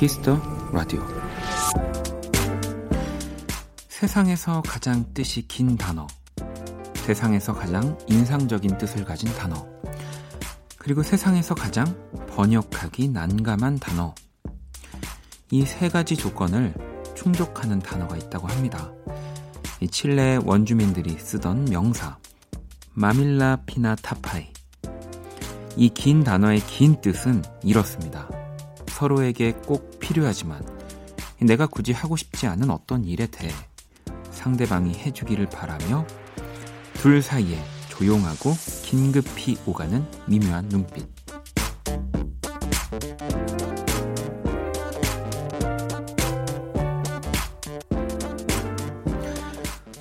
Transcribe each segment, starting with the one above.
Kiss the Radio. 세상에서 가장 뜻이 긴 단어. 세상에서 가장 인상적인 뜻을 가진 단어. 그리고 세상에서 가장 번역하기 난감한 단어. 이 세 가지 조건을 충족하는 단어가 있다고 합니다. 이 칠레 원주민들이 쓰던 명사. mamihlapinatapai. 이 긴 단어의 긴 뜻은 이렇습니다. 서로에게 꼭 필요하지만 내가 굳이 하고 싶지 않은 어떤 일에 대해 상대방이 해주기를 바라며 둘 사이에 조용하고 긴급히 오가는 미묘한 눈빛.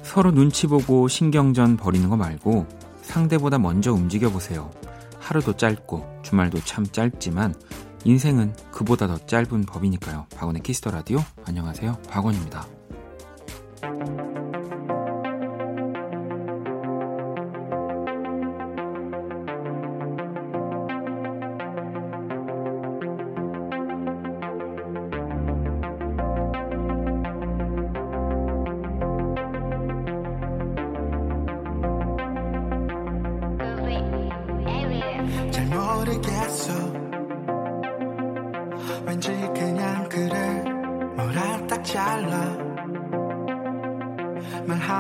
서로 눈치 보고 신경전 버리는 거 말고 상대보다 먼저 움직여 보세요. 하루도 짧고 주말도 참 짧지만 인생은 그보다 더 짧은 법이니까요. 박원의 Kiss the Radio. 안녕하세요. 박원입니다.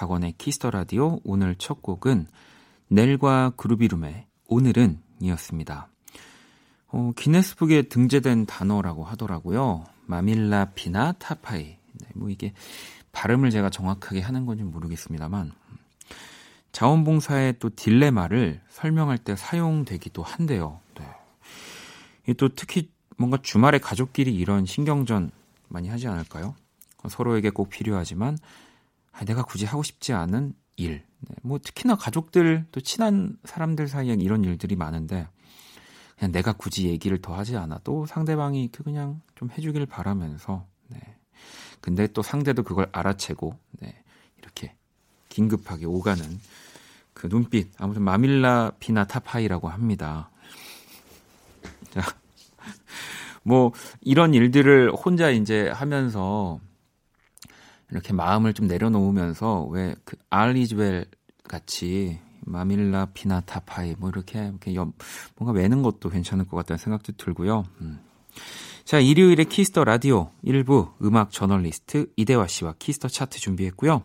박원의 Kiss the Radio 오늘 첫 곡은 넬과 그루비룸의 오늘은 이었습니다. 어, 기네스북에 등재된 단어라고 하더라고요. mamihlapinatapai. 네, 뭐 이게 발음을 제가 정확하게 하는 건지 모르겠습니다만 자원봉사의 또 딜레마를 설명할 때 사용되기도 한데요. 네. 또 특히 뭔가 주말에 가족끼리 이런 신경전 많이 하지 않을까요? 서로에게 꼭 필요하지만 아, 내가 굳이 하고 싶지 않은 일. 네, 뭐 특히나 가족들 또 친한 사람들 사이엔 이런 일들이 많은데 그냥 내가 굳이 얘기를 더 하지 않아도 상대방이 그 그냥 좀 해주길 바라면서 네. 근데 또 상대도 그걸 알아채고 네. 이렇게 긴급하게 오가는 그 눈빛 아무튼 마밀라 피나 타파이라고 합니다. 자, 뭐 이런 일들을 혼자 이제 하면서 이렇게 마음을 좀 내려놓으면서 왜 그 all is well 같이 mamihlapinatapai 뭐 이렇게 이렇게 염, 뭔가 외는 것도 괜찮을 것 같다는 생각도 들고요. 음. 자, 일요일에 Kiss the Radio 1부 음악 저널리스트 이대화 씨와 Kiss the Chart 준비했고요.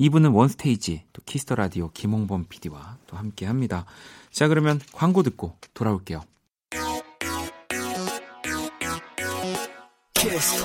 2부는 One Stage 또 Kiss the Radio 김홍범 PD와 또 함께 합니다. 자, 그러면 광고 듣고 돌아올게요. 키스.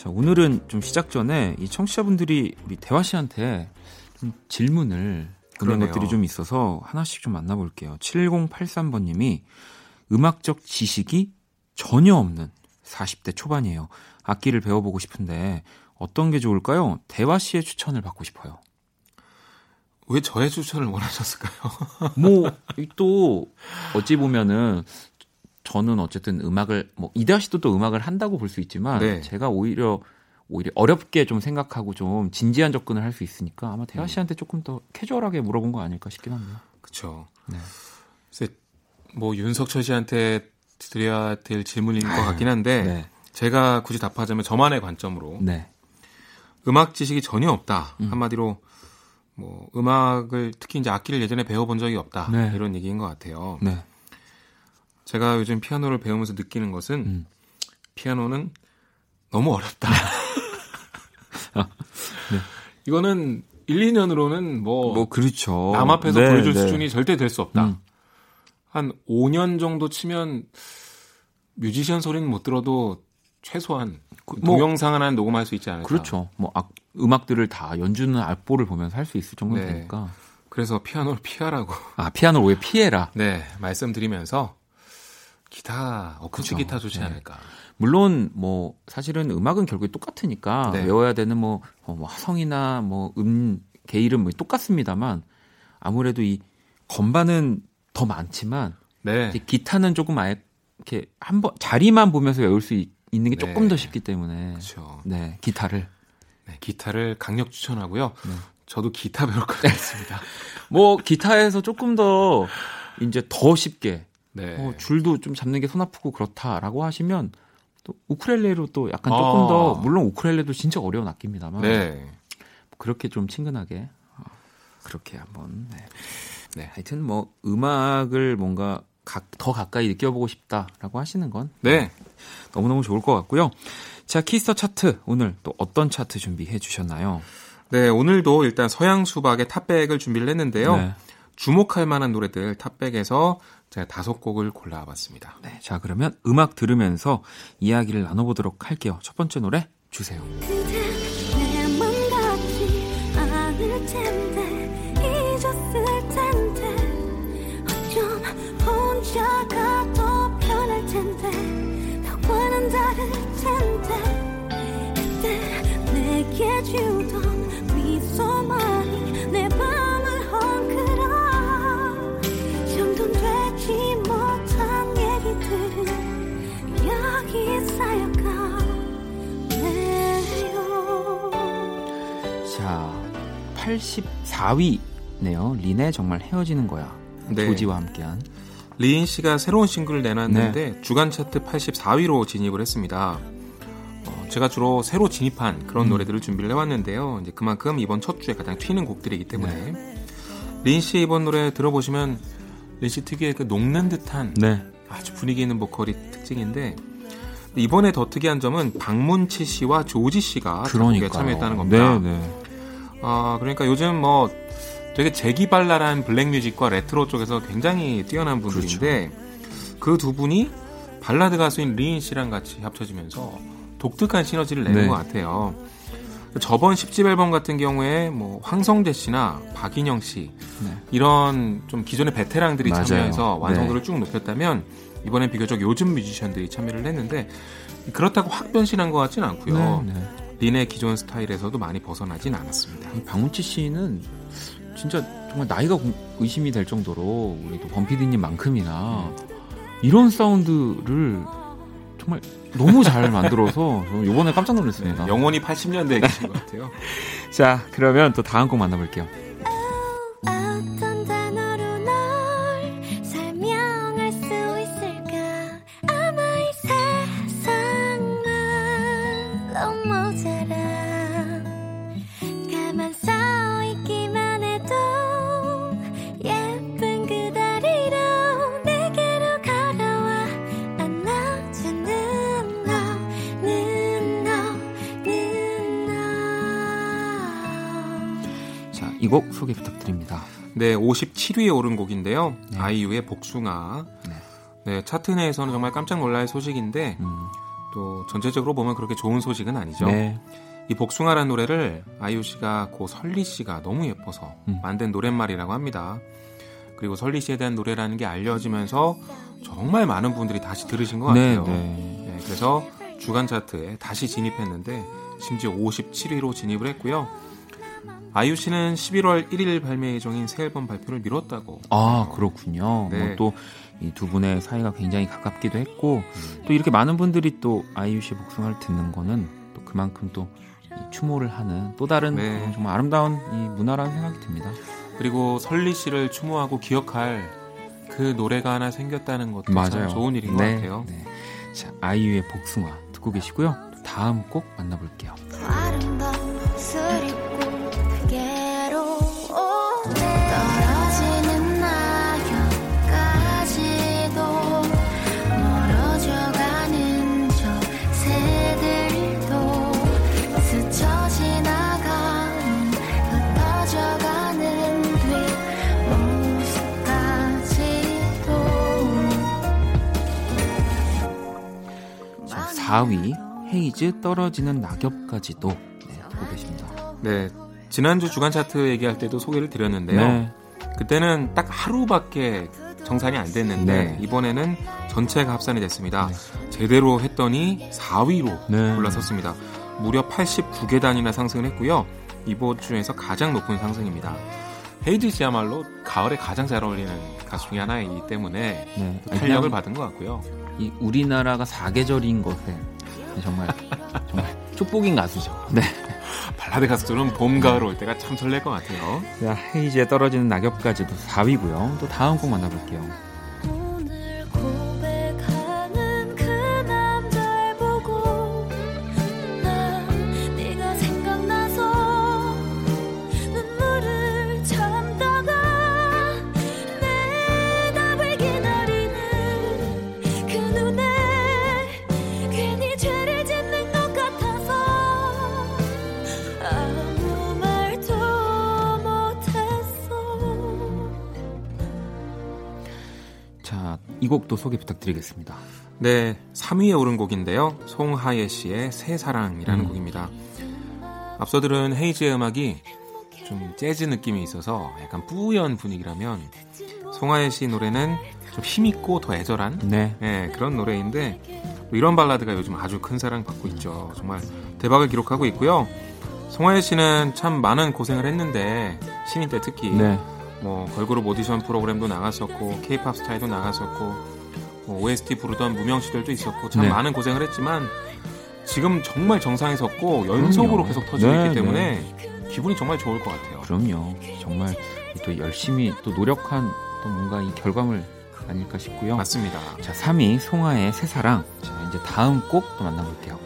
자, 오늘은 좀 시작 전에 이 청취자분들이 우리 대화 씨한테 좀 질문을 보낸 것들이 좀 있어서 하나씩 좀 만나볼게요. 7083번님이 음악적 지식이 전혀 없는 40대 초반이에요. 악기를 배워보고 싶은데 어떤 게 좋을까요? 대화 씨의 추천을 받고 싶어요. 왜 저의 추천을 원하셨을까요? 뭐, 또, 어찌 보면은, 저는 어쨌든 음악을, 뭐, 이대하 씨도 또 음악을 한다고 볼 수 있지만, 네. 제가 오히려, 오히려 어렵게 좀 생각하고 좀 진지한 접근을 할 수 있으니까 아마 대하 음. 씨한테 조금 더 캐주얼하게 물어본 거 아닐까 싶긴 한데요. 그쵸. 네. 글쎄, 뭐, 윤석철 씨한테 드려야 될 질문인 것 같긴 한데, 네. 제가 굳이 답하자면 저만의 관점으로, 네. 음악 지식이 전혀 없다. 음. 한마디로, 뭐 음악을 특히 이제 악기를 예전에 배워본 적이 없다 네. 이런 얘기인 것 같아요. 네. 제가 요즘 피아노를 배우면서 느끼는 것은 음. 피아노는 너무 어렵다. 아, 네. 이거는 1, 2년으로는 뭐, 뭐 그렇죠. 남 앞에서 네, 보여줄 네. 수준이 절대 될 수 없다. 음. 한 5년 정도 치면 뮤지션 소리는 못 들어도 최소한 그, 뭐, 동영상 하나 녹음할 수 있지 않을까. 그렇죠. 뭐 악, 음악들을 다 연주는 악보를 보면서 할 수 있을 정도는 네. 되니까. 그래서 피아노를 피하라고. 아, 피아노를 왜 피해라? 네, 말씀드리면서 기타, 어쿠스 기타 좋지 네. 않을까. 물론 뭐 사실은 음악은 결국에 똑같으니까 네. 외워야 되는 뭐, 어, 뭐 화성이나 뭐 음, 개 이름 뭐 똑같습니다만 아무래도 이 건반은 더 많지만 네. 기타는 조금 아예 이렇게 한 번 자리만 보면서 외울 수 있, 는게 조금 네. 더 쉽기 때문에 그렇죠. 네 기타를 네, 기타를 강력 추천하고요. 네. 저도 기타 배울 것 같습니다. 뭐 기타에서 조금 더 이제 더 쉽게 네. 어, 줄도 좀 잡는 게 손 아프고 그렇다라고 하시면 또 우크렐레로 또 약간 조금 아. 더 물론 우크렐레도 진짜 어려운 악기입니다만 네. 그렇게 좀 친근하게 어, 그렇게 한번 네. 네. 하여튼 뭐 음악을 뭔가 가, 더 가까이 느껴보고 싶다라고 하시는 건 네. 너무너무 좋을 것 같고요. 자, Kiss the Chart 오늘 또 어떤 차트 준비해 주셨나요? 네, 오늘도 일단 서양 수박의 top백을 준비를 했는데요. 네. 주목할 만한 노래들 탑백에서 제가 다섯 곡을 골라봤습니다. 네, 자 그러면 음악 들으면서 이야기를 나눠보도록 할게요. 첫 번째 노래 주세요. 84위네요 린의 정말 헤어지는 거야 네. 조지와 함께한 리인 씨가 새로운 싱글을 내놨는데 네. 주간 차트 84위로 진입을 했습니다. 제가 주로 새로 진입한 그런 음. 노래들을 준비를 해왔는데요. 이제 그만큼 이번 첫 주에 가장 튀는 곡들이기 때문에 네. 린 씨의 이번 노래 들어보시면 린 씨 특유의 그 녹는 듯한 네. 아주 분위기 있는 보컬이 특징인데 이번에 더 특이한 점은 박문치 씨와 조지 씨가 작곡에 참여했다는 겁니다. 네, 네. 아 그러니까 요즘 뭐 되게 재기발랄한 black music과 레트로 쪽에서 굉장히 뛰어난 분들인데 그두 그렇죠. 분이 발라드 가수인 린 씨랑 같이 합쳐지면서 독특한 시너지를 내는 네. 것 같아요. 저번 10집 앨범 같은 경우에 뭐 황성재 씨나 박인영 씨 네. 이런 좀 기존의 베테랑들이 맞아요. 참여해서 완성도를 네. 쭉 높였다면 이번엔 비교적 요즘 뮤지션들이 참여를 했는데 그렇다고 확 변신한 것 같지는 않고요. 린의 기존 스타일에서도 많이 벗어나진 않았습니다. 박문치 씨는 진짜 정말 나이가 의심이 될 정도로 우리 또 범피디님만큼이나 이런 사운드를 정말 너무 잘 만들어서 이번에 깜짝 놀랐습니다. 네, 영원히 80년대에 계신 것 같아요. 자, 그러면 또 다음 곡 만나볼게요. 곡 소개 부탁드립니다. 네, 57위에 오른 곡인데요. 네. 아이유의 복숭아. 네. 네. 차트 내에서는 정말 깜짝 놀랄 소식인데 음. 또 전체적으로 보면 그렇게 좋은 소식은 아니죠. 네. 이 복숭아란 노래를 아이유 씨가 고 설리 씨가 너무 예뻐서 음. 만든 노랫말이라고 합니다. 그리고 설리 씨에 대한 노래라는 게 알려지면서 정말 많은 분들이 다시 들으신 것 네, 같아요. 네, 네. 그래서 주간 차트에 다시 진입했는데 심지어 57위로 진입을 했고요. 아이유 씨는 11월 1일 발매 예정인 새 앨범 발표를 미뤘다고. 아 그렇군요. 네. 뭐또 이 두 분의 사이가 굉장히 가깝기도 했고 음. 또 이렇게 많은 분들이 또 아이유 씨 복숭아를 듣는 거는 또 그만큼 또 추모를 하는 또 다른 네. 정말 아름다운 이 문화라는 생각이 듭니다. 그리고 설리 씨를 추모하고 기억할 그 노래가 하나 생겼다는 것도 맞아요. 참 좋은 일인 네. 것 같아요. 네. 자 아이유의 복숭아 듣고 계시고요. 다음 곡 만나볼게요. 4위 헤이즈 떨어지는 낙엽까지도 네, 듣고 계십니다. 네, 지난주 주간 차트 얘기할 때도 소개를 드렸는데요. 네. 그때는 딱 하루밖에 정산이 안 됐는데 네. 이번에는 전체가 합산이 됐습니다. 네. 제대로 했더니 4위로 올라섰습니다. 무려 89계단이나 상승을 했고요. 이번 주에서 가장 높은 상승입니다. 헤이즈 씨야말로 가을에 가장 잘 어울리는 가수 중에 하나이기 때문에 네. 탄력을 받은 것 같고요. 이 우리나라가 사계절인 것에 정말 정말 축복인 가수죠. 네. 발라드 가수들은 봄, 가을 올 때가 참 설렐 것 같아요. 자, 헤이즈에 떨어지는 낙엽까지도 4위고요. 또 다음 곡 만나볼게요. 곡도 소개 부탁드리겠습니다. 네, 3위에 오른 곡인데요. 송하예 씨의 새 사랑이라는 음. 곡입니다. 앞서 들은 헤이즈의 음악이 좀 재즈 느낌이 있어서 약간 뿌연 분위기라면 송하예 씨 노래는 좀 힘있고 더 애절한 네. 네, 그런 노래인데 이런 발라드가 요즘 아주 큰 사랑 받고 있죠. 정말 대박을 기록하고 있고요. 송하예 씨는 참 많은 고생을 했는데 신인 때 특히 네. 뭐 걸그룹 오디션 프로그램도 나갔었고 케이팝 스타일도 나갔었고 뭐 OST 부르던 무명 시절도 있었고 참 네. 많은 고생을 했지만 지금 정말 정상에 섰고 연속으로 계속 터지고 네, 있기 때문에 네. 기분이 정말 좋을 것 같아요. 그럼요. 정말 또 열심히 또 노력한 또 뭔가 이 결과물 아닐까 싶고요. 맞습니다. 자, 3위 송하의 새 사랑. 자, 이제 다음 곡 또 만나볼게요.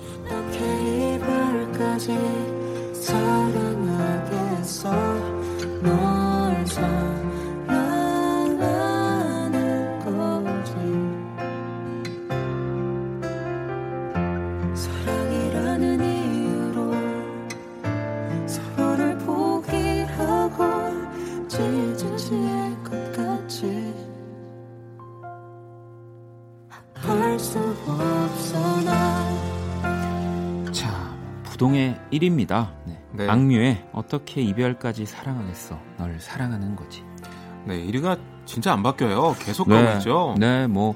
사랑하겠어 널 부동 1위입니다. 네. 네. 악뮤의 어떻게 이별까지 사랑을 했어. 널 사랑하는 거지. 네, 1위가 진짜 안 바뀌어요. 계속 네. 가고 있죠. 네, 뭐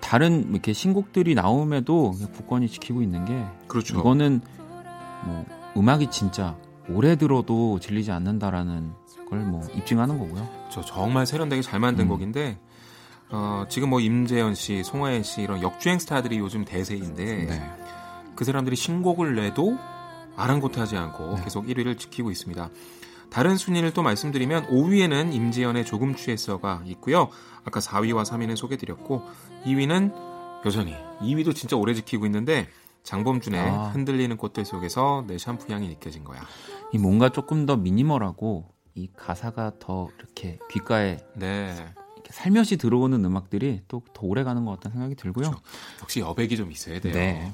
다른 이렇게 신곡들이 나옴에도 국권이 지키고 있는 게 그렇죠. 이거는 뭐 음악이 진짜 오래 들어도 질리지 않는다라는 걸 뭐 입증하는 거고요. 저 정말 세련되게 잘 만든 음. 곡인데 어, 지금 뭐 임재현 씨, 송하연 씨 이런 역주행 스타들이 요즘 대세인데 네. 그 사람들이 신곡을 내도 아랑곳하지 않고 네. 계속 1위를 지키고 있습니다. 다른 순위를 또 말씀드리면 5위에는 임지연의 조금 취했어가 있고요. 아까 4위와 3위는 소개드렸고 2위는 여전히 2위도 진짜 오래 지키고 있는데 장범준의 아. 흔들리는 꽃들 속에서 내 샴푸 향이 느껴진 거야. 이 뭔가 조금 더 미니멀하고 이 가사가 더 이렇게 귓가에 네. 이렇게 살며시 들어오는 음악들이 또 더 오래 가는 것 같다는 생각이 들고요. 그렇죠. 역시 여백이 좀 있어야 돼요. 네.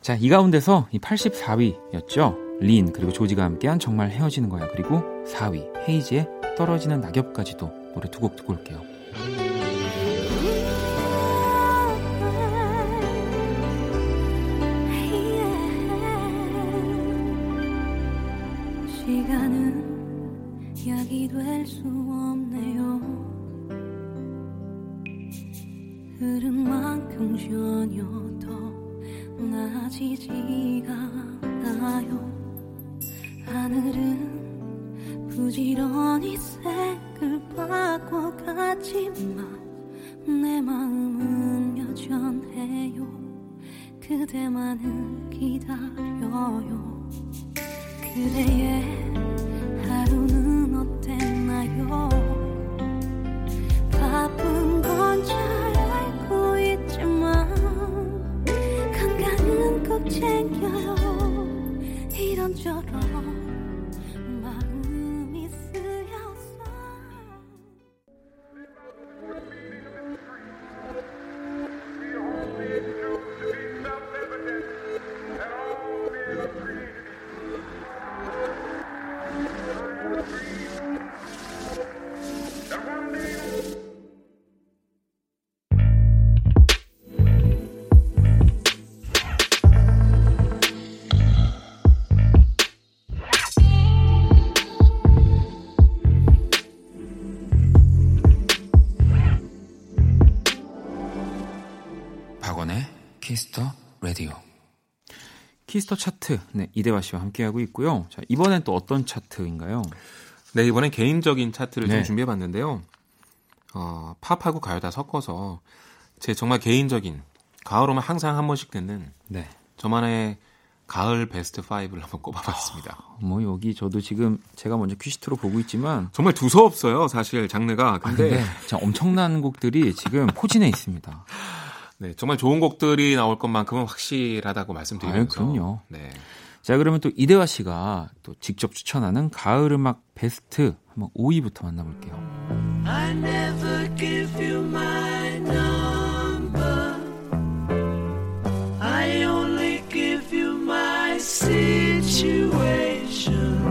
자, 이 가운데서 이 84위였죠. 린 그리고 조지가 함께한 정말 헤어지는 거야. 그리고 4위 헤이지의 떨어지는 낙엽까지도 노래 두 곡 듣고 올게요. 시간은 약이 될 수 없네요. 흐른 만큼 전혀 더 나아지지가 않아요. 하늘은 부지런히 색을 바꿔갔지만 내 마음은 여전해요. 그대만을 기다려요. 그대의 하루는 어땠나요 이런 Kiss the Chart. 네, 이대화 씨와 함께하고 있고요. 자, 이번엔 또 어떤 차트인가요? 네, 이번엔 개인적인 차트를 네. 좀 준비해 봤는데요. 어, 팝하고 가요 다 섞어서 제 정말 개인적인 가을 오면 항상 한 번씩 듣는 네. 저만의 가을 베스트 5를 한번 꼽아봤습니다. 아, 뭐 여기 저도 지금 제가 먼저 큐시트로 보고 있지만 정말 두서없어요 사실 장르가. 근데, 아, 근데 엄청난 곡들이 지금 포진해 있습니다. 네, 정말 좋은 곡들이 나올 것만큼은 확실하다고 말씀드리면서. 아유, 그럼요. 네. 자, 그러면 또 이대화 씨가 또 직접 추천하는 가을 음악 베스트 한번 5위부터 만나볼게요. I never give you my number. I only give you my situation.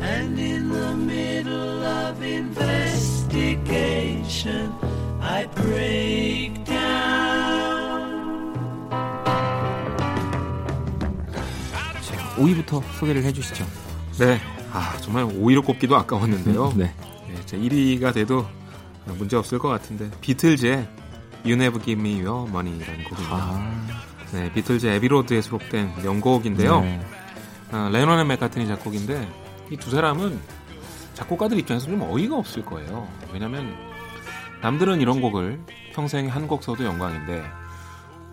And in the middle of investigation, I break 5위부터 소개를 해주시죠. 네. 아, 정말 5위로 꼽기도 아까웠는데요. 네. 네. 제 1위가 돼도 문제 없을 것 같은데. 비틀즈의 You Never Give Me Your Money라는 곡입니다. 아. 네, 비틀즈 Abbey Road에 수록된 명곡인데요. 네. 아, Lennon and McCartney 작곡인데 이 두 사람은 작곡가들 입장에서 좀 어이가 없을 거예요. 왜냐면 남들은 이런 곡을 평생 한 곡 써도 영광인데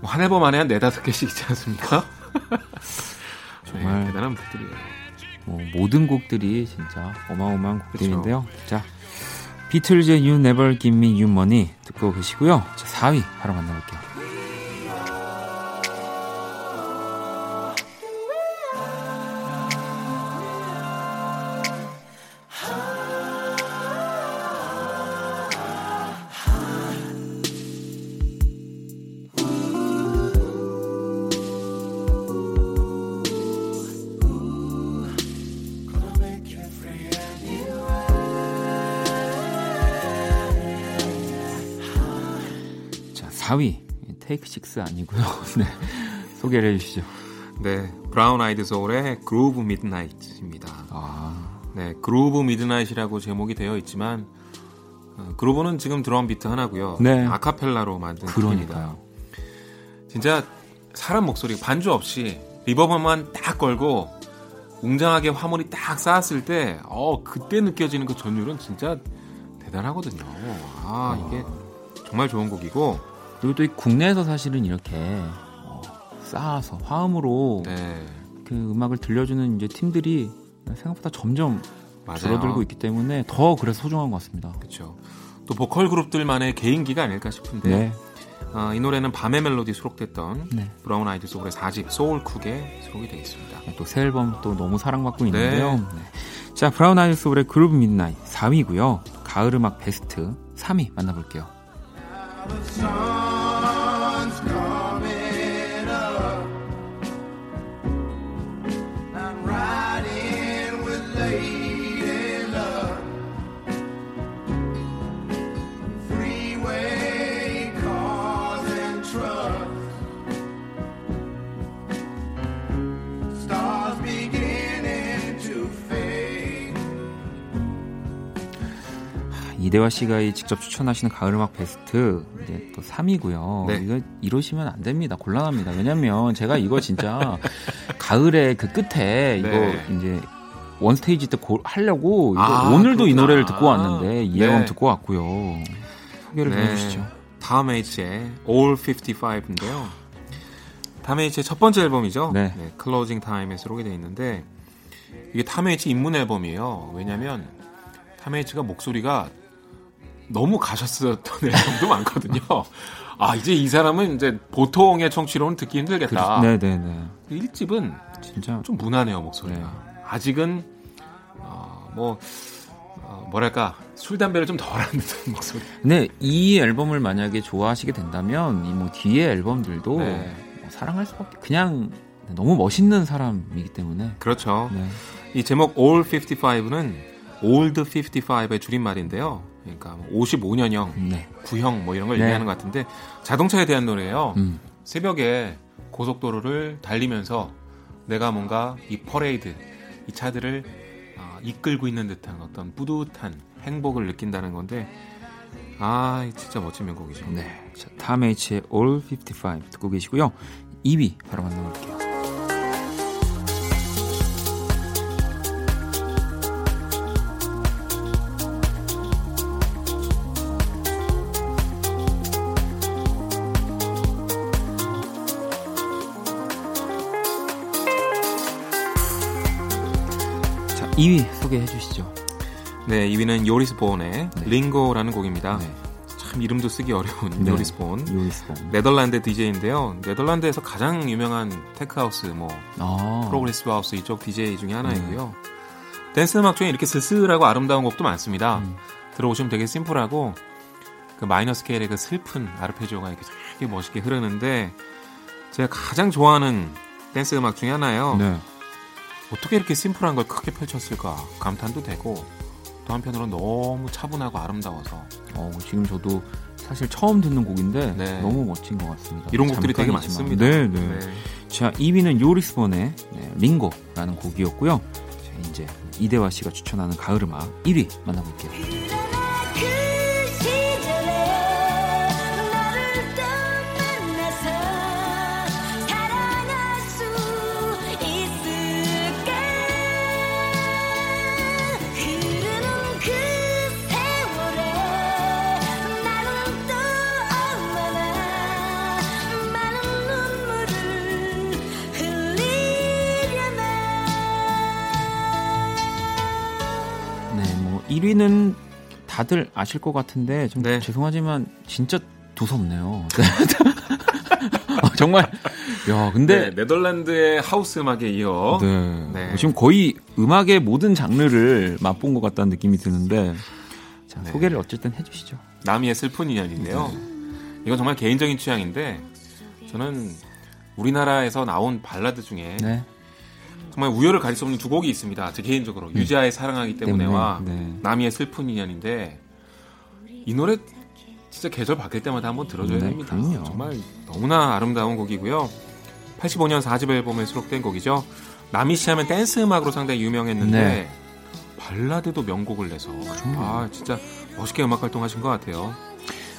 뭐한 앨범 안에 한 네다섯 개씩 있지 않습니까? 정말 네, 대단한 곡들이에요. 뭐 모든 곡들이 진짜 어마어마한 곡들인데요. 그쵸. 자, 비틀즈의 You Never Give Me You Money 듣고 계시고요. 자, 4위 바로 만나볼게요. Take Six 아니고요. 네. 소개를 해주시죠. 네, 브라운 아이드 소울의 Groove Midnight입니다. 아. 네, Groove Midnight이라고 제목이 되어 있지만 어, groove는 지금 드럼 비트 하나고요. 네. 아카펠라로 만든 그러니까요. 진짜 사람 목소리 반주 없이 reverb만 딱 걸고 웅장하게 화음이 딱 쌓았을 때, 어 그때 느껴지는 그 전율은 진짜 대단하거든요. 아 이게 정말 좋은 곡이고 그리고 또 국내에서 사실은 이렇게 어, 쌓아서 화음으로 네. 그 음악을 들려주는 이제 팀들이 생각보다 점점 맞아요. 줄어들고 있기 때문에 더 그래서 소중한 것 같습니다. 그렇죠. 또 보컬 그룹들만의 개인기가 아닐까 싶은데 네. 어, 이 노래는 밤의 멜로디 수록됐던 네. 브라운 아이드 소울의 4집 Soul Cooke에 수록이 되어 있습니다. 네, 또새 앨범 또 너무 사랑받고 있는데요. 네. 네. 자 브라운 아이드 소울의 Groove Midnight 4위고요. 가을 음악 베스트 3위 만나볼게요. Of song. 이대화 씨가 이 직접 추천하시는 가을 음악 베스트 이제 또 3위고요. 네. 이거 이러시면 안 됩니다. 곤란합니다. 왜냐면 제가 이거 진짜 가을의 그 끝에 이거 네. 이제 One Stage 때 고, 하려고 아, 오늘도 그렇구나. 이 노래를 듣고 왔는데 이 네. 앨범 듣고 왔고요. 소개를 네. 해주시죠. Tom Waits의 Ol' 55인데요. 다음 H의 첫 번째 앨범이죠. 네. 네 Closing Time에 수록이 되어 있는데 이게 탐 H 입문 앨범이에요. 왜냐면 탐 H가 목소리가 너무 가셨었던 앨범도 많거든요. 아 이제 이 사람은 이제 보통의 청취로는 듣기 힘들겠다. 네네네. 1집은 진짜 좀 무난해요 목소리가. 네. 아직은 어, 뭐 어, 뭐랄까 술 담배를 좀 덜한 듯한 목소리. 네, 이 앨범을 만약에 좋아하시게 된다면 이 뭐 뒤에 앨범들도 네. 뭐 사랑할 수밖에 그냥 너무 멋있는 사람이기 때문에. 그렇죠. 네. 이 제목 All 55는 Old 55의 줄임말인데요. 그러니까 55년형, 뭐 네. 구형 뭐 이런 걸 네. 얘기하는 것 같은데 자동차에 대한 노래예요. 음. 새벽에 고속도로를 달리면서 내가 뭔가 이 퍼레이드, 이 차들을 어, 이끌고 있는 듯한 어떤 뿌듯한 행복을 느낀다는 건데 아, 진짜 멋진 명곡이죠. 네. 자, 탐 H의 All 55 듣고 계시고요. 2위 바로 만나볼게요. 2위 소개해 주시죠. 네, 2위는 요리스 본의 네. Ringo라는 곡입니다. 네. 참 이름도 쓰기 어려운 네. 요리스 본. 요리스 본. 네덜란드 DJ인데요. 네덜란드에서 가장 유명한 tech house, 뭐 아. progressive house 이쪽 DJ 중에 하나이고요. 댄스 음악 중에 이렇게 쓸쓸하고 아름다운 곡도 많습니다. 음. 들어보시면 되게 심플하고 그 마이너 스케일의 그 슬픈 아르페지오가 이렇게 되게 멋있게 흐르는데 제가 가장 좋아하는 댄스 음악 중에 하나예요. 네. 어떻게 이렇게 심플한 걸 크게 펼쳤을까 감탄도 되고 또 한편으로 너무 차분하고 아름다워서 어, 지금 저도 사실 처음 듣는 곡인데 네. 너무 멋진 것 같습니다. 이런 곡들이 되게. 많습니다. 네, 네. 자, 2위는 요리스본의 네, 링고라는 곡이었고요. 자, 이제 이대화 씨가 추천하는 가을 음악 1위 만나볼게요. 1위는 다들 아실 것 같은데 좀 네. 죄송하지만 진짜 두섭네요. 아, 정말 야, 근데 네, 네덜란드의 하우스 음악에 이어 네. 네. 지금 거의 음악의 모든 장르를 맛본 것 같다는 느낌이 드는데 자, 네. 소개를 어쨌든 해주시죠. 남이의 슬픈 인연인데요. 이건 정말 개인적인 취향인데 저는 우리나라에서 나온 발라드 중에 네. 정말 우열을 가릴 수 없는 두 곡이 있습니다. 제 개인적으로 유자의 사랑하기 때문에와 음. 네. 남이의 슬픈 인연인데 이 노래 진짜 계절 바뀔 때마다 한번 들어줘야 네, 됩니다. 그럼요. 정말 너무나 아름다운 곡이고요. 85년 4집 앨범에 수록된 곡이죠. 남이 씨 하면 댄스 음악으로 상당히 유명했는데 네. 발라드도 명곡을 내서 아 진짜 멋있게 음악 활동하신 것 같아요.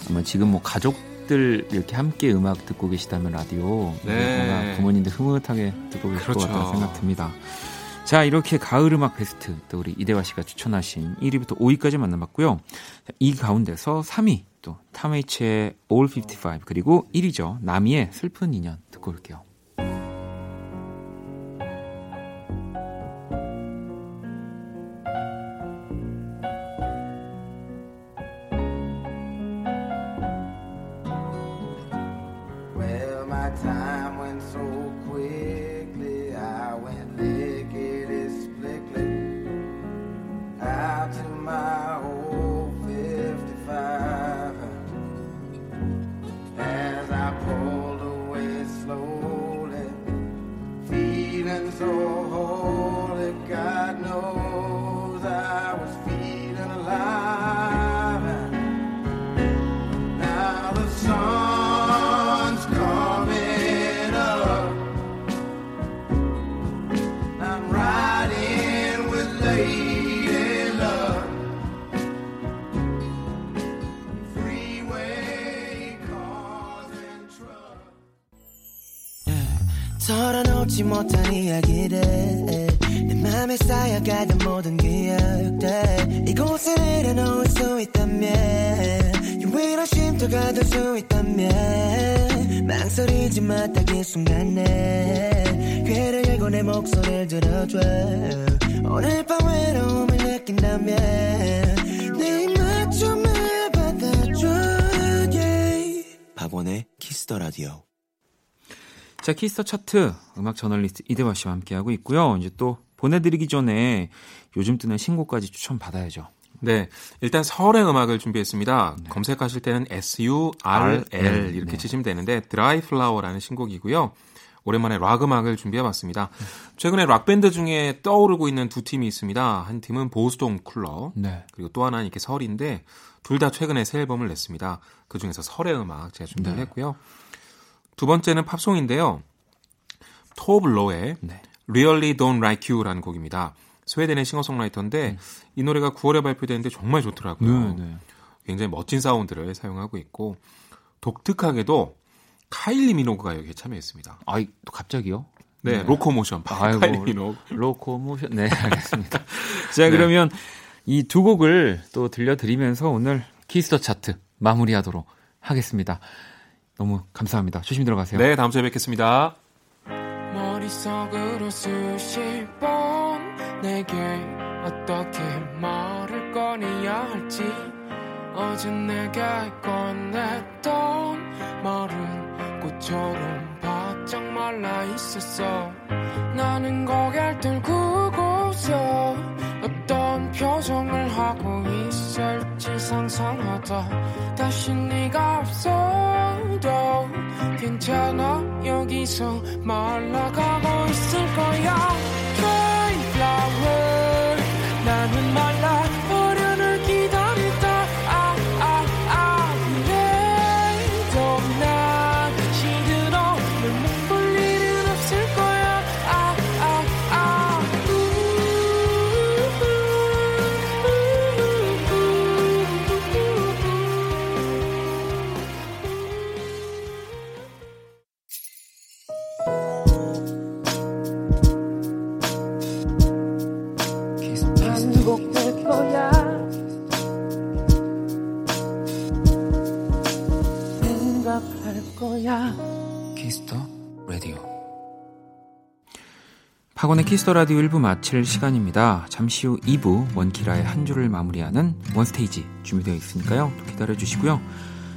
아마 지금 뭐 가족 들 이렇게 함께 음악 듣고 계시다면 라디오 네. 뭔가 부모님들 흐뭇하게 듣고 계실 그렇죠. 것 같다는 생각 듭니다. 자 이렇게 가을 음악 베스트 또 우리 이대화 씨가 추천하신 1위부터 5위까지 만나봤고요. 자, 이 가운데서 3위 또 탐에이치의 All 55 그리고 1위죠 나미의 슬픈 인연 듣고 올게요. 털어놓지 못한 이야기들. 내 맘에 쌓여가던 모든 기억들. 이곳에 내려놓을 수 있다면 유일한 쉼터가 될 수 있다면 망설이지 마 딱 이 순간에 귀를 열고 내 목소리를 들어줘. 오늘 밤 외로움을 느낀다면 자, Kiss the 차트 음악 저널리스트 이대화 씨와 함께하고 있고요. 이제 또 보내드리기 전에 요즘 뜨는 신곡까지 추천 받아야죠. 네, 일단 설의 음악을 준비했습니다. 검색하실 때는 S-U-R-L 네. 이렇게 치시면 되는데 Dry Flower라는 신곡이고요. 오랜만에 락 음악을 준비해봤습니다. 최근에 락 밴드 중에 떠오르고 있는 두 팀이 있습니다. 한 팀은 보수동쿨러 네. 그리고 또 하나는 이렇게 설인데 둘 다 최근에 새 앨범을 냈습니다. 그 중에서 설의 음악 제가 준비를 네. 했고요. 두 번째는 팝송인데요. Tove Lo의 네. Really Don't Like You라는 곡입니다. 스웨덴의 싱어송라이터인데 이 노래가 9월에 발표됐는데 정말 좋더라고요. 네, 네. 굉장히 멋진 사운드를 사용하고 있고 독특하게도 카일리 미노그가 여기에 참여했습니다. 아이, 또 갑자기요? 네, Locomotion 아이고, 카일리 미노그. Locomotion. 네, 알겠습니다. 자, 그러면 이 두 곡을 또 들려드리면서 오늘 Kiss the 차트 마무리하도록 하겠습니다. 너무 감사합니다. 조심히 들어가세요. 네, 다음 주에 뵙겠습니다. 머릿속으로 수십 번 내게 어떻게 말을 꺼내야 할지 어제 내가 꺼냈던 말은 꽃처럼 바짝 말라 있었어 나는 고개를 들고서 어떤 표정을 하고 있을지 상상하다. 다시 네가 없어도 괜찮아? 여기서 말라가고 있을 거야 Kiss the Radio. 박원의 Kiss the Radio 1부 마칠 시간입니다. 잠시 후 2부 원키라의 한 주를 마무리하는 One Stage 준비되어 있으니까요. 또 기다려주시고요.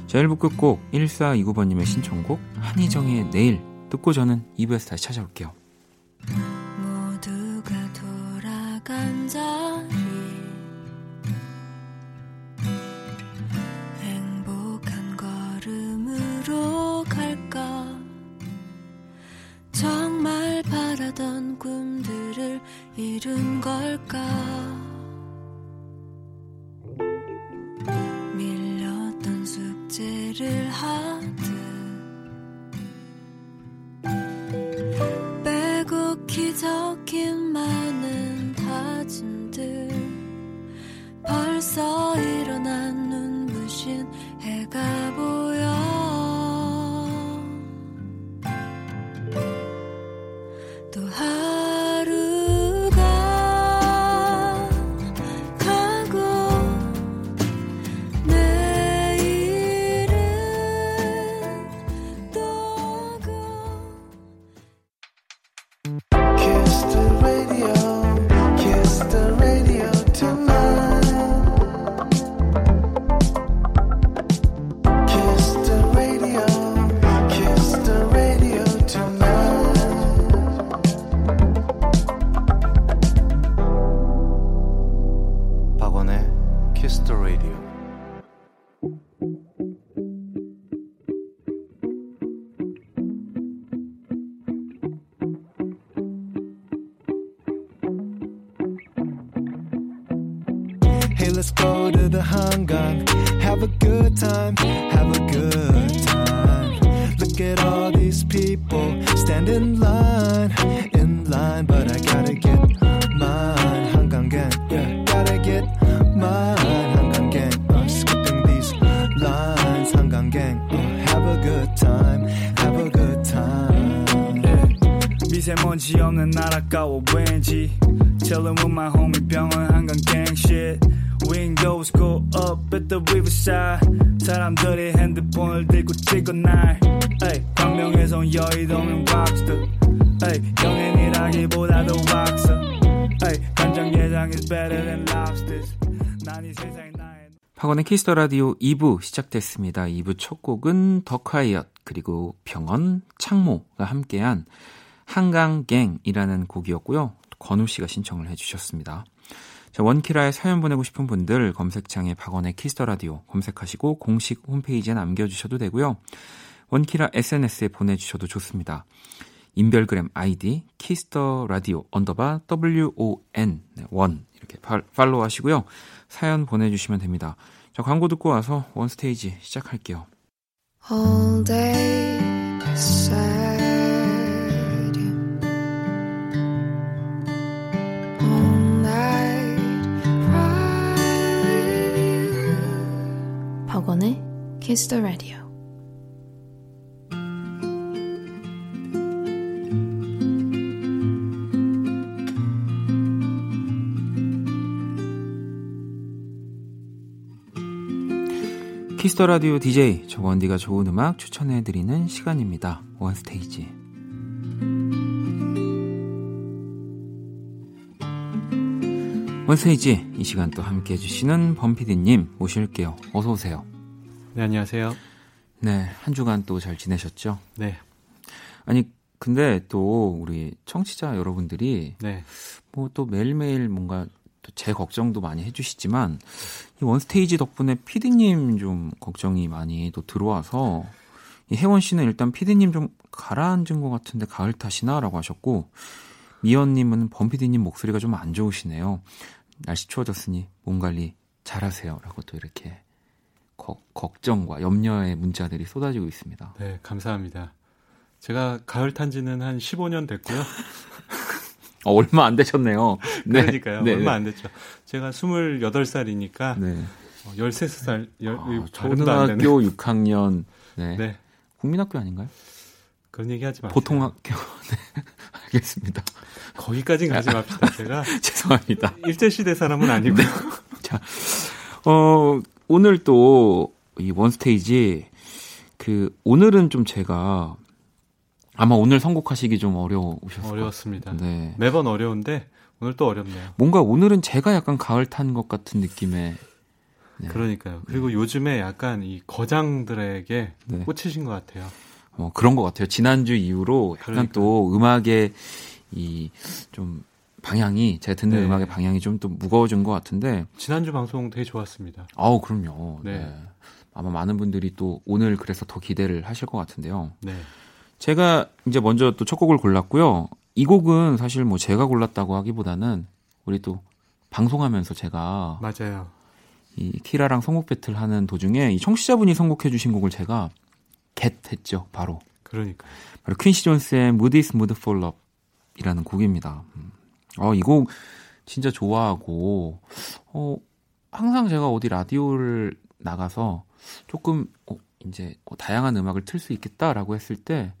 자, 1부 끝곡 1429번님의 신청곡 한희정의 내일 듣고 저는 2부에서 다시 찾아올게요. 이룬 걸까 Kiss the Radio 2부 시작됐습니다. 2부 첫 곡은 더 콰이엇 그리고 병원 창모가 함께한 한강 gang이라는 곡이었고요. 권우 씨가 신청을 해 주셨습니다. 자, 원키라에 사연 보내고 싶은 분들 검색창에 박원의 Kiss the Radio 검색하시고 공식 홈페이지에 남겨 주셔도 되고요. 원키라 SNS에 보내 주셔도 좋습니다. 인별그램 아이디 Kiss the Radio underbar WON 네, 원 이렇게 팔, follow 하시고요. 사연 보내 주시면 됩니다. 자, 광고 듣고 와서 원스테이지 시작할게요. All day beside you. All night right with you. 박원의 Kiss the Radio. Kiss the Radio DJ 저원디가 좋은 음악 추천해 드리는 시간입니다. One Stage. One Stage 이 시간 또 함께 해 주시는 범피디님 모실게요. 어서 오세요. 네, 안녕하세요. 네, 한 주간 또 잘 지내셨죠? 네. 아니 근데 또 우리 청취자 여러분들이 네. 뭐 또 매일매일 뭔가 또 제 걱정도 많이 해주시지만 이 원스테이지 덕분에 피디님 좀 걱정이 많이 또 들어와서 이 혜원 씨는 일단 피디님 좀 가라앉은 것 같은데 가을 탓이나라고 하셨고 미연님은 범피디님 목소리가 좀 안 좋으시네요. 날씨 추워졌으니 몸 관리 잘하세요라고 또 이렇게 거- 걱정과 염려의 문자들이 쏟아지고 있습니다. 네, 감사합니다. 제가 가을 탄 지는 한 15년 됐고요. 어, 얼마 안 되셨네요. 네. 그러니까요. 네, 얼마 네. 안 됐죠. 제가 28살이니까 네. 13살, 열, 아. 초등학교 6학년. 네. 네. 국민학교 아닌가요? 그런 얘기 하지 마세요. 보통 학교. 네. 알겠습니다. 거기까진 가지 맙시다. 제가 죄송합니다. 일제 시대 사람은 아니고요. 어, 오늘 또 이 원스테이지 그 오늘은 좀 제가 아마 오늘 선곡하시기 좀 어려우셨을 것 어려웠습니다. 네. 매번 어려운데 오늘 또 어렵네요. 뭔가 오늘은 제가 약간 가을 탄 것 같은 느낌의 네. 그러니까요. 그리고 요즘에 약간 이 거장들에게 네. 꽂히신 것 같아요. 어, 그런 것 같아요. 지난주 이후로 약간 그러니까요. 또 음악의 이 좀 방향이 제가 듣는 네. 음악의 방향이 좀 또 무거워진 것 같은데 지난주 방송 되게 좋았습니다. 아우 그럼요. 네. 네. 아마 많은 분들이 또 오늘 그래서 더 기대를 하실 것 같은데요. 네. 제가 이제 먼저 또 첫 곡을 골랐고요. 이 곡은 사실 뭐 제가 골랐다고 하기보다는 우리 또 방송하면서 제가 맞아요. 이 키라랑 선곡 배틀 하는 도중에 이 청취자분이 선곡해 주신 곡을 제가 겟 했죠. 바로. 그러니까. 바로 퀸시 존스의 Moody Smooth for Love이라는 곡입니다. 음. 어, 이 곡 진짜 좋아하고 어, 항상 제가 어디 라디오를 나가서 조금 어, 이제 어, 다양한 음악을 틀 수 있겠다라고 했을 때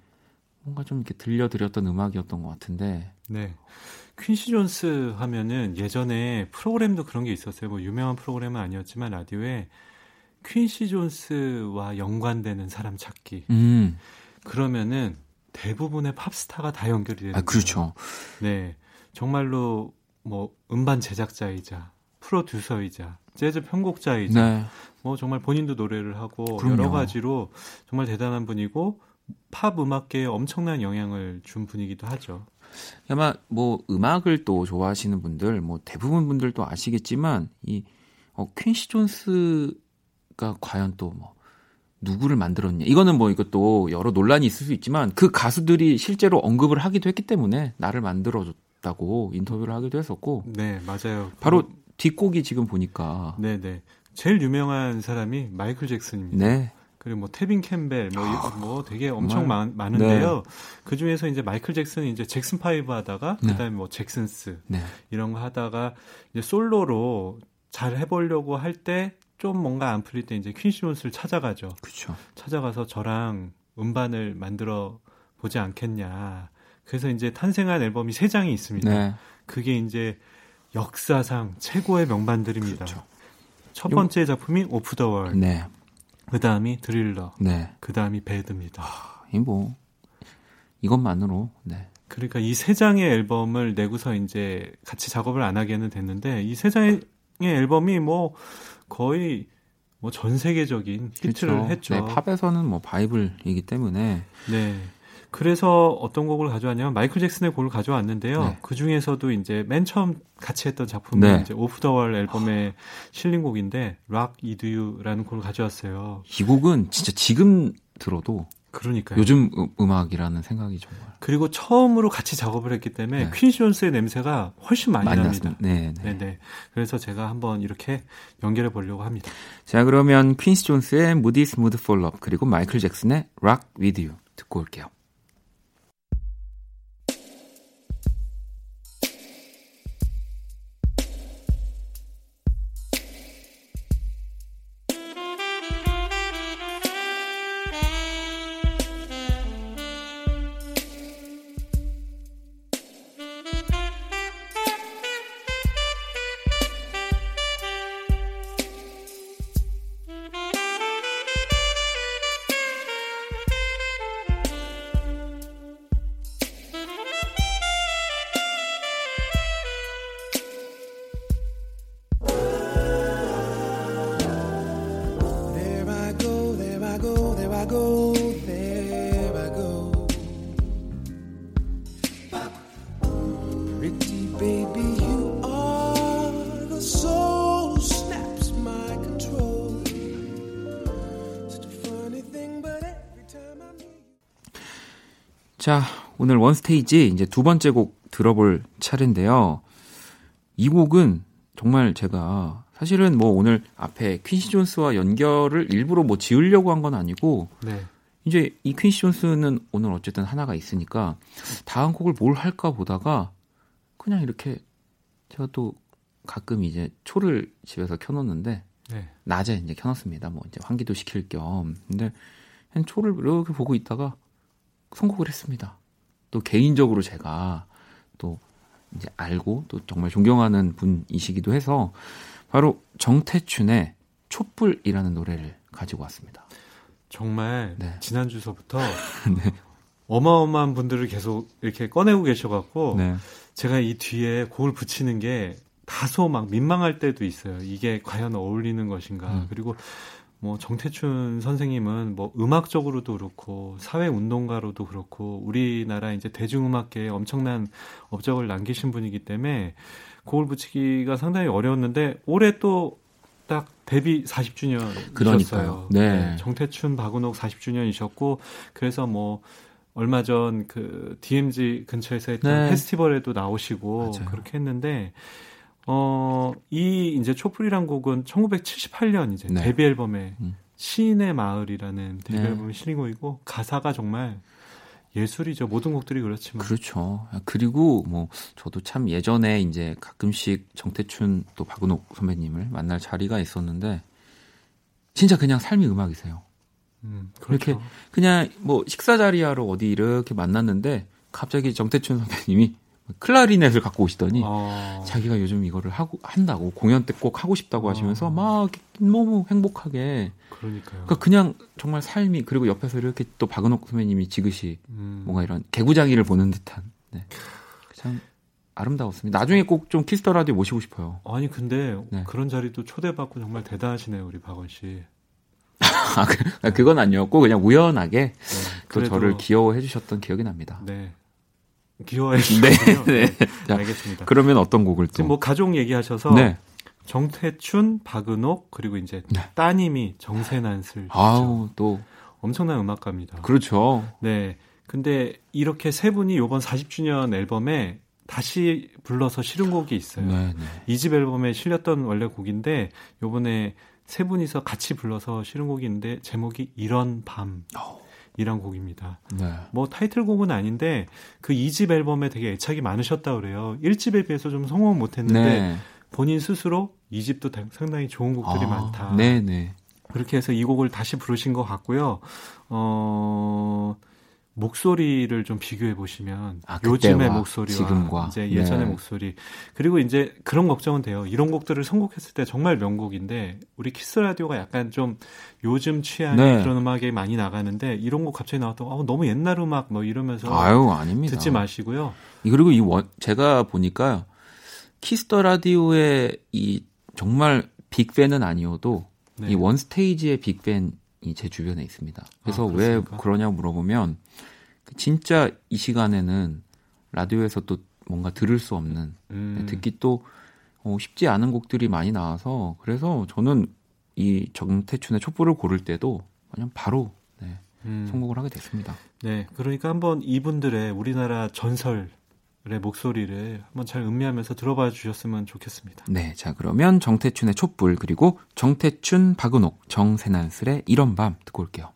뭔가 좀 이렇게 들려드렸던 음악이었던 것 같은데 네. 퀸시 존스 하면은 예전에 프로그램도 그런 게 있었어요. 뭐 유명한 프로그램은 아니었지만 라디오에 퀸시 존스와 연관되는 사람 찾기. 음, 그러면은 대부분의 팝스타가 다 연결이 되는 아 그렇죠. 네. 정말로 뭐 음반 제작자이자 프로듀서이자 재즈 편곡자이자 네, 뭐 정말 본인도 노래를 하고 그럼요. 여러 가지로 정말 대단한 분이고 팝 음악계에 엄청난 영향을 준 분이기도 하죠. 아마 뭐 음악을 또 좋아하시는 분들 뭐 대부분 분들도 아시겠지만 이 어, 퀸시 존스가 과연 또 뭐 누구를 만들었냐 이거는 뭐 이것도 여러 논란이 있을 수 있지만 그 가수들이 실제로 언급을 하기도 했기 때문에 나를 만들어줬다고 인터뷰를 하기도 했었고 네, 맞아요. 바로 뒷곡이 지금 보니까 네, 네. 제일 유명한 사람이 마이클 잭슨입니다. 네 그리고 뭐 테빈 캠벨 뭐, 이- 뭐 되게 엄청 정말. 많, 많은데요. 그 중에서 이제 마이클 잭슨이 이제 잭슨 파이브 하다가 네. 그다음에 뭐 잭슨스 네. 이런 거 하다가 이제 솔로로 잘 해보려고 할 때 좀 뭔가 안 풀릴 때 이제 퀸시 존스를 찾아가죠. 그렇죠. 찾아가서 저랑 음반을 만들어 보지 않겠냐. 그래서 이제 탄생한 앨범이 세 장이 있습니다. 네. 그게 이제 역사상 최고의 명반들입니다. 그렇죠. 첫 번째 작품이 오프 더 월, 네. 그 다음이 드릴러, 네. 그 다음이 배드입니다. 이뭐 이것만으로 네. 그러니까 이 세 장의 앨범을 내고서 이제 같이 작업을 안 하게는 됐는데 이 세 장의 앨범이 뭐 거의 뭐 전 세계적인 히트를 그렇죠. 했죠. 네, 팝에서는 뭐 바이블이기 때문에 네. 그래서 어떤 곡을 가져왔냐면 마이클 잭슨의 곡을 가져왔는데요. 네. 그 중에서도 이제 맨 처음 같이 했던 작품이 네. 이제 오프 더 월 앨범에 실린 곡인데 락 이두유라는 곡을 가져왔어요. 이 곡은 진짜 지금 들어도 그러니까요. 요즘 음- 음악이라는 생각이 정말 그리고 처음으로 같이 작업을 했기 때문에 네. 퀸시 존스의 냄새가 훨씬 많이, 많이 납니다. 네, 네. 네, 네. 그래서 제가 한번 이렇게 연결해 보려고 합니다. 자, 그러면 퀸시 존스의 Smooth for Love 그리고 마이클 잭슨의 Rock With You 듣고 올게요. 원스테이지 이제 두 번째 곡 들어볼 차례인데요. 이 곡은 정말 제가 사실은 뭐 오늘 앞에 퀸시 존스와 연결을 일부러 뭐 지으려고 한 건 아니고 네. 이제 이 퀸시 존스는 오늘 어쨌든 하나가 있으니까 다음 곡을 뭘 할까 보다가 그냥 이렇게 제가 또 가끔 이제 초를 집에서 켜놓는데 네. 낮에 이제 켜놨습니다. 뭐 이제 환기도 시킬 겸. 근데 그냥 초를 이렇게 보고 있다가 선곡을 했습니다. 또 개인적으로 제가 또 이제 알고 또 정말 존경하는 분이시기도 해서 바로 정태춘의 촛불이라는 노래를 가지고 왔습니다. 정말 네. 지난 주서부터 어마어마한 분들을 계속 이렇게 꺼내고 계셔갖고 네. 제가 이 뒤에 곡을 붙이는 게 다소 막 민망할 때도 있어요. 이게 과연 어울리는 것인가. 음. 그리고 뭐 정태춘 선생님은 뭐 음악적으로도 그렇고 사회 운동가로도 그렇고 우리나라 이제 대중음악계에 엄청난 업적을 남기신 분이기 때문에 곡을 붙이기가 상당히 어려웠는데 올해 또 딱 데뷔 40주년이셨어요. 그러니까요. 네. 정태춘 박은옥 40주년이셨고 그래서 뭐 얼마 전 그 DMZ 근처에서 했던 네. 페스티벌에도 나오시고 맞아요. 그렇게 했는데 어, 이 이제 촛불이란 곡은 1978년 이제 네. 데뷔 앨범에 음. 시인의 마을이라는 데뷔 네. 앨범이 실린 곡이고 가사가 정말 예술이죠. 모든 곡들이 그렇지만. 그렇죠. 그리고 뭐 저도 참 예전에 이제 가끔씩 정태춘 또 박은옥 선배님을 만날 자리가 있었는데 진짜 그냥 삶이 음악이세요. 음, 그렇게 그렇죠. 그냥 뭐 식사 자리하러 어디 이렇게 만났는데 갑자기 정태춘 선배님이 클라리넷을 갖고 오시더니 어, 자기가 요즘 이거를 하고 한다고 공연 때 꼭 하고 싶다고 어. 하시면서 막 이렇게 너무 행복하게 그러니까요. 그러니까 그냥 정말 삶이 그리고 옆에서 이렇게 또 박은옥 선배님이 지그시 음, 뭔가 이런 개구장이를 보는 듯한 네. 참 아름다웠습니다. 나중에 꼭 좀 Kiss the Radio 모시고 싶어요. 아니 근데 네. 그런 자리도 초대받고 정말 대단하시네요 우리 박원 씨. 아, 그, 그건 아니었고 그냥 우연하게 네, 또 그래도- 저를 귀여워해 주셨던 기억이 납니다. 네. 귀여워해 네, 주시군요. 네. 자, 알겠습니다. 그러면 어떤 곡을 또? 지금 뭐 가족 얘기하셔서 네. 정태춘, 박은옥 그리고 이제 네. 따님이 정세난슬 아우 또 엄청난 음악가입니다. 그렇죠. 네. 근데 이렇게 세 분이 이번 40주년 앨범에 다시 불러서 실은 곡이 있어요. 네, 네. 이집 앨범에 실렸던 원래 곡인데 요번에 세 분이서 같이 불러서 실은 곡이 있는데 제목이 이런 밤. 이란 곡입니다. 네. 뭐 타이틀곡은 아닌데 그 2집 앨범에 되게 애착이 많으셨다 그래요. 1집에 비해서 좀 성공은 못 했는데 네. 본인 스스로 2집도 상당히 좋은 곡들이 아, 많다. 네, 네. 그렇게 해서 이 곡을 다시 부르신 것 같고요. 어, 목소리를 좀 비교해 보시면 아, 요즘의 목소리와 지금과. 이제 예전의 네. 목소리 그리고 이제 그런 걱정은 돼요. 이런 곡들을 선곡했을 때 정말 명곡인데 우리 키스 라디오가 약간 좀 요즘 취향의 네. 그런 음악이 많이 나가는데 이런 곡 갑자기 나왔다고 아, 너무 옛날 음악 뭐 이러면서 아유, 아닙니다. 듣지 마시고요. 이- 그리고 이 원, 제가 보니까 Kiss the Radio의 이 정말 big fan은 아니어도 네. 이 One Stage의 big fan이 제 주변에 있습니다. 그래서 아, 왜? 그러냐고 물어보면 그 진짜 이 시간에는 라디오에서 또 뭔가 들을 수 없는 음, 듣기 또 어, 쉽지 않은 곡들이 많이 나와서 그래서 저는 이 정태춘의 촛불을 고를 때도 그냥 바로 네, 음. 선곡을 하게 됐습니다. 네, 그러니까 한번 이분들의 우리나라 전설의 목소리를 한번 잘 음미하면서 들어봐 주셨으면 좋겠습니다. 네, 자 그러면 정태춘의 촛불 그리고 정태춘, 박은옥, 정세난슬의 이런 밤 듣고 올게요.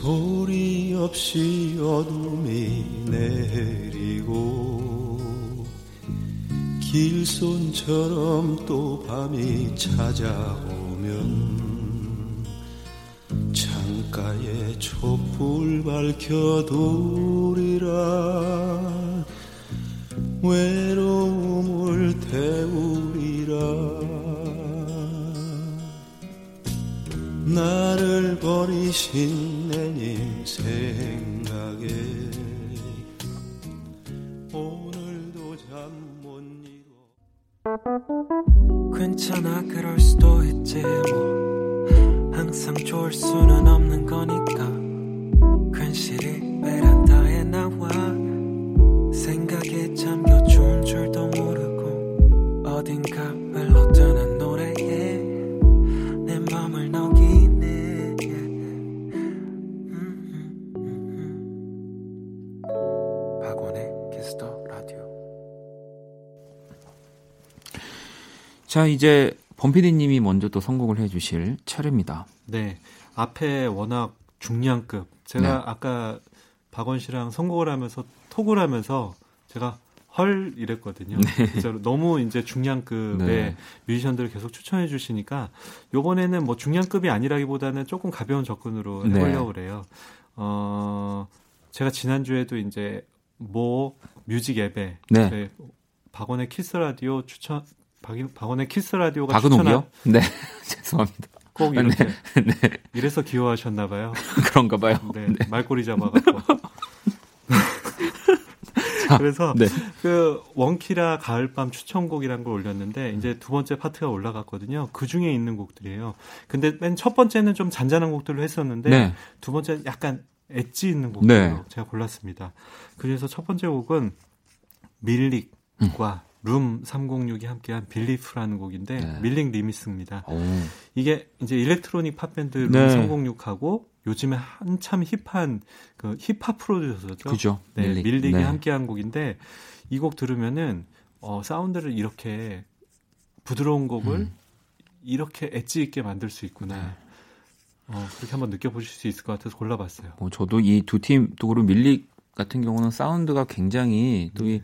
소리 없이 어둠이 내리고 길손처럼 또 밤이 찾아오면 창가에 촛불 밝혀두리라. 외로움을 태우리라 신내린 생각에 오늘도 잠 못 이뤄 괜찮아 그럴 수도 있지 뭐. 항상 좋을 수는 없는 거니 자, 이제 범피디님이 먼저 또 선곡을 해주실 차례입니다. 네. 앞에 워낙 중량급. 제가 네. 아까 박원 씨랑 선곡을 하면서 톡을 하면서 제가 헐 이랬거든요. 진짜로 너무 이제 중량급의 네. 뮤지션들을 계속 추천해 주시니까 요번에는 뭐 중량급이 아니라기보다는 조금 가벼운 접근으로 네. 해보려고 그래요. 어, 제가 지난주에도 이제 모 music 앱에 네. 박원의 Kiss the Radio 추천 박- 박원의 Kiss the Radio가 박은옥이요? 네. 죄송합니다. 꼭 이렇게 네. 이래서 귀여워하셨나 봐요. 그런가 봐요. 네, 말꼬리 잡아갖고. 그래서 네. 그 원키라 가을밤 추천곡이란 걸 올렸는데 이제 두 번째 파트가 올라갔거든요. 그 중에 있는 곡들이에요. 근데 맨 첫 번째는 좀 잔잔한 곡들로 했었는데 네. 두 번째는 약간 엣지 있는 곡들로 네. 제가 골랐습니다. 그래서 첫 번째 곡은 Millic과 Room 306이 함께한 Belief라는 곡인데 네. Millic remix입니다. 오. 이게 이제 electronic 팝밴드 룸 네. 306하고 요즘에 한참 hip한 그 힙합 프로듀서죠. 그죠. 네, Millic. Millic이 네. 함께한 곡인데 이 곡 들으면은 어, 사운드를 이렇게 부드러운 곡을 음. 이렇게 엣지 있게 만들 수 있구나. 네. 어, 그렇게 한번 느껴보실 수 있을 것 같아서 골라봤어요. 뭐 저도 이 두 팀, 또 그리고 밀릭 같은 경우는 사운드가 굉장히 또이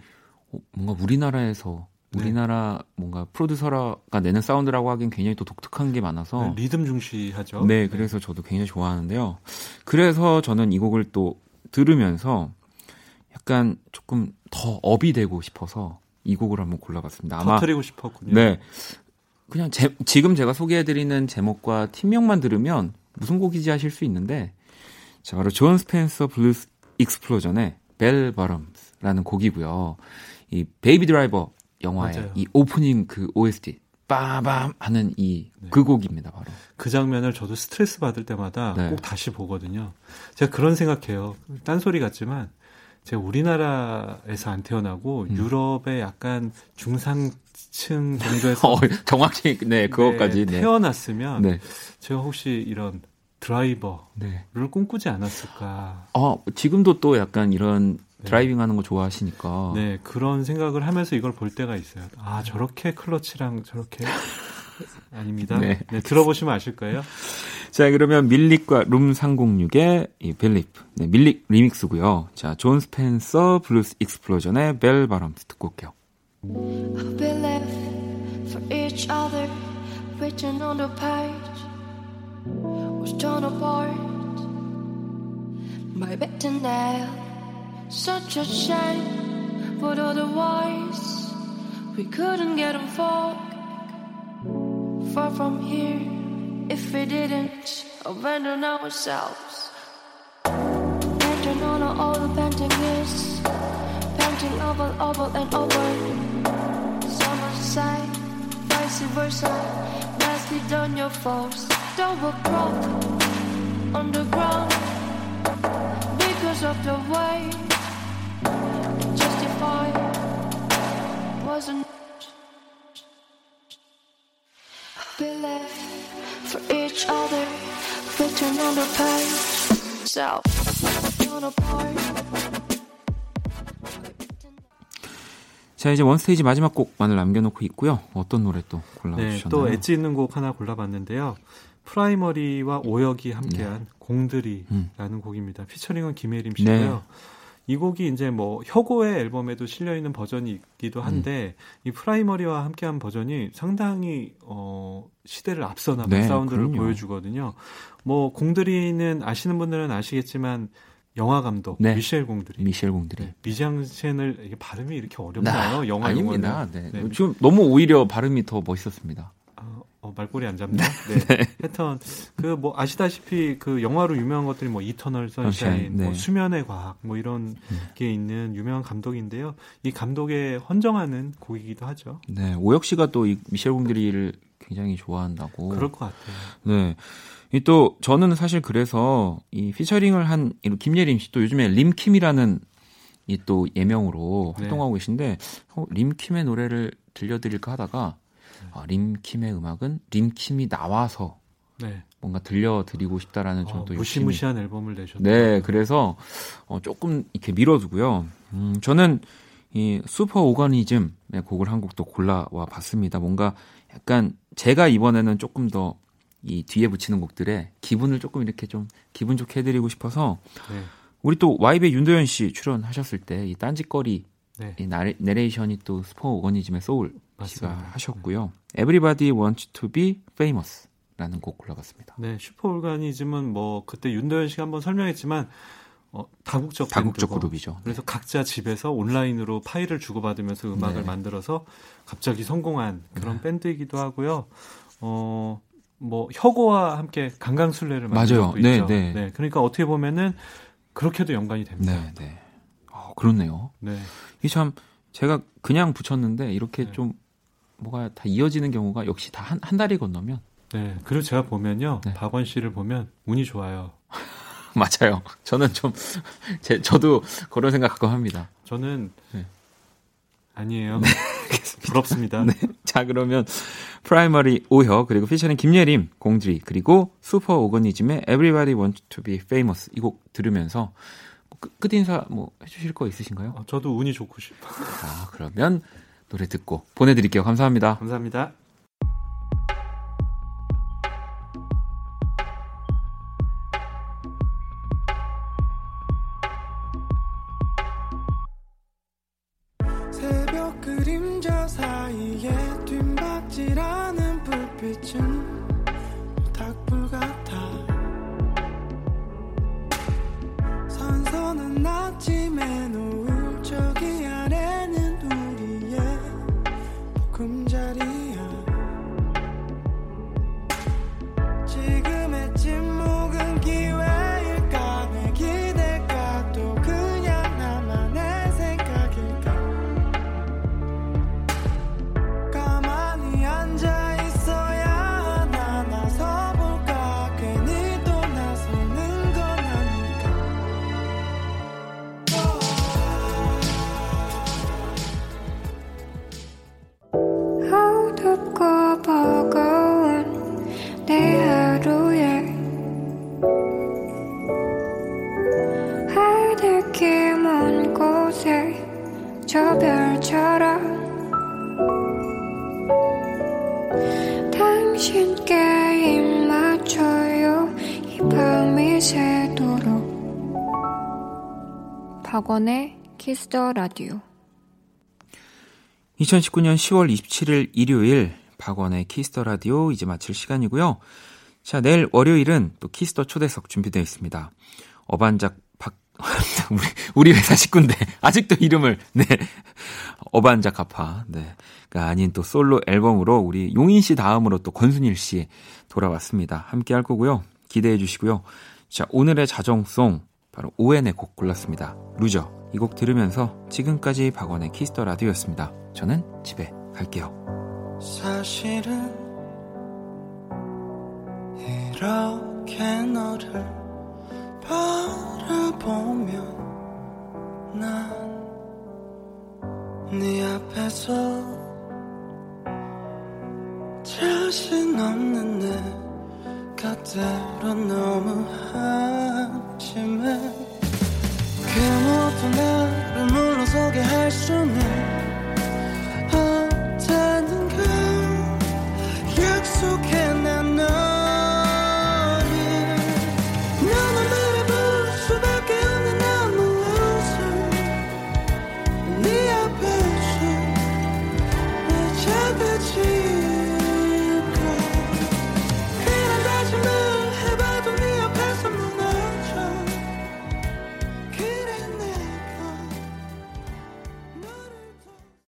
뭔가 우리나라에서 네. 우리나라 뭔가 프로듀서가 내는 사운드라고 하기엔 굉장히 또 독특한 게 많아서 네, 리듬 중시하죠. 네, 그래서 저도 굉장히 좋아하는데요. 그래서 저는 이 곡을 또 들으면서 약간 조금 더 업이 되고 싶어서 이 곡을 한번 골라봤습니다. 아마 터트리고 싶었군요. 네. 그냥 제, 지금 제가 소개해드리는 제목과 팀명만 들으면 무슨 곡이지 하실 수 있는데 자 바로 Jon Spencer Blues Explosion의 Bellbottoms라는 곡이고요. 이 Baby Driver 영화의 맞아요. 이 오프닝 그 OST 빠밤 하는 이 네. 그 곡입니다 바로. 그 장면을 저도 스트레스 받을 때마다 네. 꼭 다시 보거든요. 제가 그런 생각해요. 딴소리 같지만 제가 우리나라에서 안 태어나고 음. 유럽의 약간 중상층 정도에서 어, 정확히 네 그것까지 네, 네. 태어났으면 네. 제가 혹시 이런 드라이버를 네. 꿈꾸지 않았을까. 어 지금도 또 약간 이런 네. driving 하는 거 좋아하시니까. 네, 그런 생각을 하면서 이걸 볼 때가 있어요. 아, 저렇게 클러치랑 저렇게 아닙니다. 네, 네, 들어보시면 아실 거예요. 자, 그러면 밀릭과 룸 306의 이 빌리프. 네, 밀릭 리믹스고요. 자, 존 스펜서 블루스 익스플로전의 벨 바람스 듣고 올게요. We live for each other, written on the page, was torn apart by bit and nail. Such a shame, but otherwise we couldn't get them far, far from here. If we didn't abandon ourselves, painting on all the painting is, painting over, over and over. Summer side, vice versa. Nicely done your force. Double crop on the ground because of the way wasn't. We live for each other, written on the page. Self, torn apart. 자, 이제 One Stage 마지막 곡만을 남겨놓고 있고요. 어떤 노래 또 네, 골라주셨나요? 또 엣지 있는 곡 하나 골라봤는데요. 프라이머리와 오혁이 함께한 공드리라는 곡입니다. 피처링은 김예림 씨고요. 네. 이 곡이 이제 뭐 혁오의 앨범에도 실려 있는 버전이 있기도 한데 이 프라이머리와 함께한 버전이 상당히 어 시대를 앞서나간 네, 사운드를 그럼요. 보여주거든요. 뭐 공드리는 아시는 분들은 아시겠지만 영화 감독 네. 미셸 공드리 미셸 공드리. 네, 미장센을 이게 발음이 이렇게 어렵나요? 영화 아닙니다. 네. 네. 지금 너무 오히려 발음이 더 멋있었습니다. 어, 어, 말꼬리 안 잡나? 네. 패턴 그 뭐 아시다시피 그 영화로 유명한 것들이 뭐 Eternal Sunshine, 네. 뭐 수면의 과학 뭐 이런 게 있는 유명한 감독인데요. 이 감독에 헌정하는 곡이기도 하죠. 네, 오혁 씨가 또 이 미셸 공드리를 굉장히 좋아한다고. 그럴 것 같아요. 네. 이 또 저는 사실 그래서 이 피처링을 한이 김예림 씨 또 요즘에 림킴이라는 이 또 예명으로 네. 활동하고 계신데 어, 림킴의 노래를 들려드릴까 하다가 아, 림킴의 음악은 림킴이 나와서 네. 뭔가 들려드리고 싶다라는 좀 어, 또 무시무시한 앨범을 내셨죠. 네, 그래서 어, 조금 이렇게 밀어두고요. 음, 저는 이 Superorganism의 곡을 한 곡도 골라와 봤습니다. 뭔가 약간 제가 이번에는 조금 더 이 뒤에 붙이는 곡들에 기분을 조금 이렇게 좀 기분 좋게 해드리고 싶어서 네. 우리 또 YB의 윤도현 씨 출연하셨을 때 이 딴짓거리 네. 이 나레, 내레이션이 또 Superorganism의 Soul 맞습니다. 하셨고요. Everybody wants to be famous 라는 곡 골라봤습니다. 네, 슈퍼 올가니즘은 뭐 그때 윤도현 씨가 한번 설명했지만 어, 다국적 다국적 밴드고 그룹이죠. 그래서 각자 집에서 온라인으로 파일을 주고받으면서 음악을 네. 만들어서 갑자기 성공한 그런 밴드이기도 하고요. 어, 뭐 혁오와 함께 강강술래를 맞아요. 네, 있죠. 네. 그러니까 어떻게 보면은 그렇게도 연관이 됩니다. 네, 네. 어, 그렇네요. 네. 이참 제가 그냥 붙였는데 이렇게 네. 좀 뭐가 다 이어지는 경우가 역시 다 한 한 달이 건너면 네. 그리고 제가 보면요. 네. 박원 씨를 보면 운이 좋아요. 맞아요. 저는 좀 제, 저도 그런 생각 가끔 합니다. 저는 네. 아니에요. 부럽습니다. 네. 자 그러면 프라이머리 오혁 그리고 피처링 김예림 공드리 그리고 Superorganism의 Everybody Wants to Be Famous 이 곡 들으면서 뭐 끝, 끝 인사 뭐 해주실 거 있으신가요? 어, 저도 운이 좋고 싶어요. 자 그러면 노래 듣고 보내드릴게요. 감사합니다. 감사합니다. 박원의 Kiss the Radio 2019년 10월 27일 일요일 박원의 Kiss the Radio 이제 마칠 시간이고요. 자, 내일 월요일은 또 Kiss the 초대석 준비되어 있습니다. Urban Zakapa 우리 우리 회사 식구인데 아직도 이름을 네. Urban Zakapa. 네. 가 아닌 또 솔로 앨범으로 우리 용인 씨 다음으로 또 권순일 씨 돌아왔습니다. 함께 할 거고요. 기대해 주시고요. 자, 오늘의 자정송 바로 오왠의 곡 골랐습니다. Loser. 이 곡 들으면서 지금까지 박원의 Kiss the Radio였습니다. 저는 집에 갈게요. 사실은 이렇게 너를 바라보면 난 네 앞에서 자신 없는 내 곁으로 너무 한 심해 그 모든 나를 물러서게 할 수는